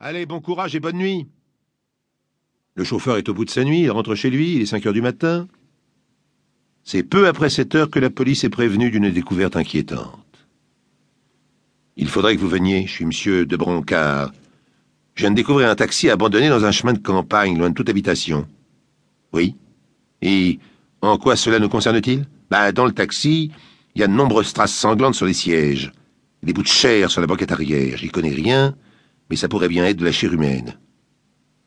Allez, bon courage et bonne nuit. Le chauffeur est au bout de sa nuit, il rentre chez lui, il est 5 heures du matin. C'est peu après 7 heures que la police est prévenue d'une découverte inquiétante. Il faudrait que vous veniez, je suis monsieur de. Je viens de découvrir un taxi abandonné dans un chemin de campagne, loin de toute habitation. Oui. Et en quoi cela nous concerne-t-il? Ben, dans le taxi, il y a de nombreuses traces sanglantes sur les sièges. Des bouts de chair sur la banquette arrière. J'y connais rien, mais ça pourrait bien être de la chair humaine.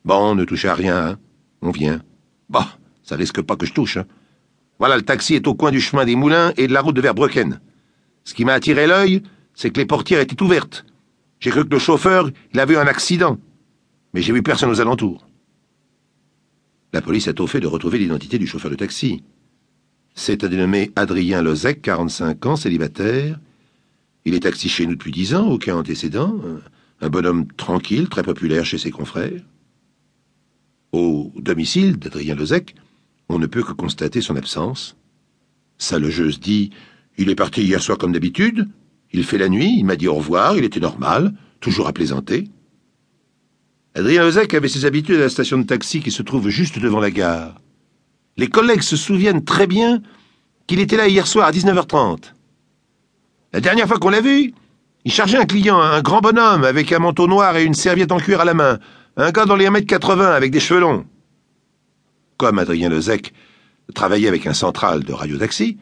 Bon, ne touchez à rien, hein. On vient. Bon, ça risque pas que je touche, hein. Voilà, le taxi est au coin du chemin des Moulins et de la route de Verbrecken. Ce qui m'a attiré l'œil, c'est que les portières étaient ouvertes. J'ai cru que le chauffeur, il avait eu un accident. Mais j'ai vu personne aux alentours. La police a au fait de retrouver l'identité du chauffeur de taxi. C'est un dénommé Adrien Lozec, 45 ans, célibataire. Il est taxi chez nous depuis 10 ans, aucun antécédent. Un bonhomme tranquille, très populaire chez ses confrères. Au domicile d'Adrien Lozec, on ne peut que constater son absence. Sa logeuse dit Il est parti hier soir comme d'habitude, il fait la nuit, il m'a dit au revoir, il était normal, toujours à plaisanter. Adrien Lozec avait ses habitudes à la station de taxi qui se trouve juste devant la gare. Les collègues se souviennent très bien qu'il était là hier soir à 19h30. La dernière fois qu'on l'a vu, il chargeait un client, un grand bonhomme avec un manteau noir et une serviette en cuir à la main, un gars dans les 1m80 avec des cheveux longs. Comme Adrien Lezec travaillait avec un central de radio-taxi,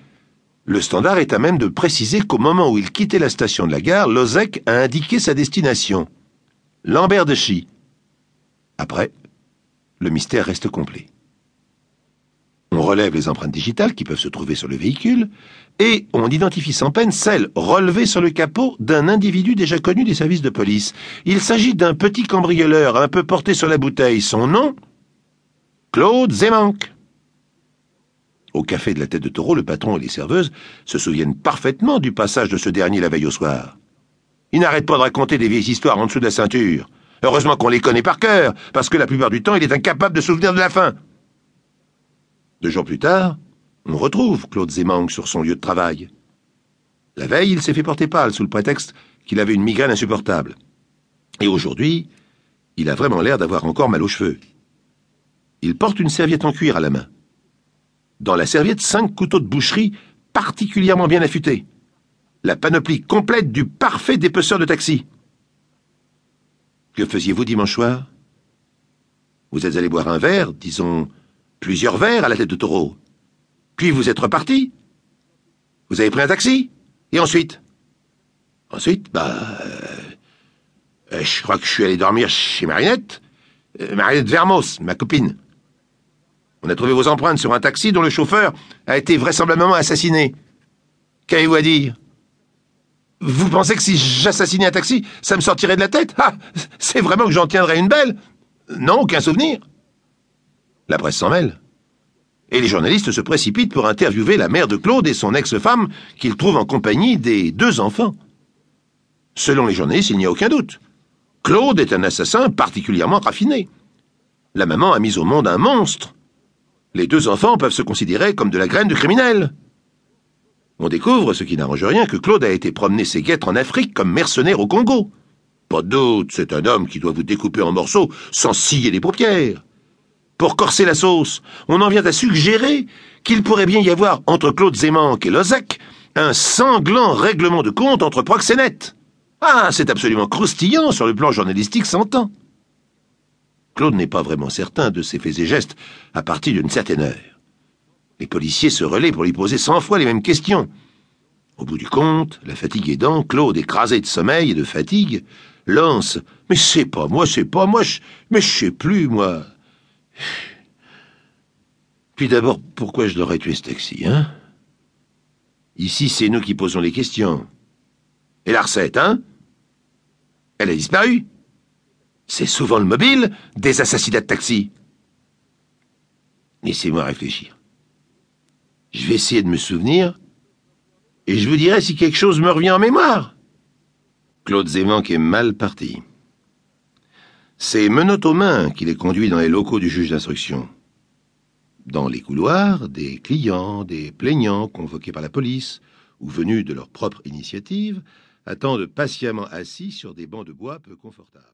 le standard est à même de préciser qu'au moment où il quittait la station de la gare, Lozec a indiqué sa destination. Lambert de Chy. Après, le mystère reste complet. On relève les empreintes digitales qui peuvent se trouver sur le véhicule et on identifie sans peine celles relevées sur le capot d'un individu déjà connu des services de police. Il s'agit d'un petit cambrioleur un peu porté sur la bouteille. Son nom Claude Zemanck. Au café de la tête de taureau, le patron et les serveuses se souviennent parfaitement du passage de ce dernier la veille au soir. Il n'arrête pas de raconter des vieilles histoires en dessous de la ceinture. Heureusement qu'on les connaît par cœur, parce que la plupart du temps, il est incapable de souvenir de la fin. Deux jours plus tard, on retrouve Claude Zemanck sur son lieu de travail. La veille, il s'est fait porter pâle sous le prétexte qu'il avait une migraine insupportable. Et aujourd'hui, il a vraiment l'air d'avoir encore mal aux cheveux. Il porte une serviette en cuir à la main dans la serviette cinq couteaux de boucherie particulièrement bien affûtés. La panoplie complète du parfait dépeceur de taxi. Que faisiez-vous dimanche soir? Vous êtes allé boire un verre, disons plusieurs verres à la tête de taureau. Puis vous êtes reparti. Vous avez pris un taxi. Et ensuite? Ensuite, bah. Euh, je crois que je suis allé dormir chez Marinette. Euh, Marinette Vermos, ma copine. On a trouvé vos empreintes sur un taxi dont le chauffeur a été vraisemblablement assassiné. Qu'avez-vous à dire? Vous pensez que si j'assassinais un taxi, ça me sortirait de la tête? Ah C'est vraiment que j'en tiendrais une belle Non, aucun souvenir. La presse s'en mêle. Et les journalistes se précipitent pour interviewer la mère de Claude et son ex-femme qu'ils trouvent en compagnie des deux enfants. Selon les journalistes, il n'y a aucun doute. Claude est un assassin particulièrement raffiné. La maman a mis au monde un monstre les deux enfants peuvent se considérer comme de la graine du criminel. On découvre, ce qui n'arrange rien, que Claude a été promener ses guêtres en Afrique comme mercenaire au Congo. Pas de doute, c'est un homme qui doit vous découper en morceaux sans scier les paupières. Pour corser la sauce, on en vient à suggérer qu'il pourrait bien y avoir entre Claude Zemanck et Lozec un sanglant règlement de compte entre proxénètes. Ah, c'est absolument croustillant sur le plan journalistique s'entend. Claude n'est pas vraiment certain de ses faits et gestes à partir d'une certaine heure. Les policiers se relaient pour lui poser cent fois les mêmes questions. Au bout du compte, la fatigue aidant, Claude, écrasé de sommeil et de fatigue, lance Mais c'est pas moi, c'est pas moi, mais je sais plus, moi. Puis d'abord, pourquoi je l'aurais tué ce taxi, hein? Ici, c'est nous qui posons les questions. Et la recette, hein? Elle a disparu. C'est souvent le mobile des assassinats de taxi. Laissez-moi réfléchir. Je vais essayer de me souvenir, et je vous dirai si quelque chose me revient en mémoire. Claude Zémanque est mal parti. C'est menottes aux mains qui les conduit dans les locaux du juge d'instruction. Dans les couloirs, des clients, des plaignants convoqués par la police ou venus de leur propre initiative attendent patiemment assis sur des bancs de bois peu confortables.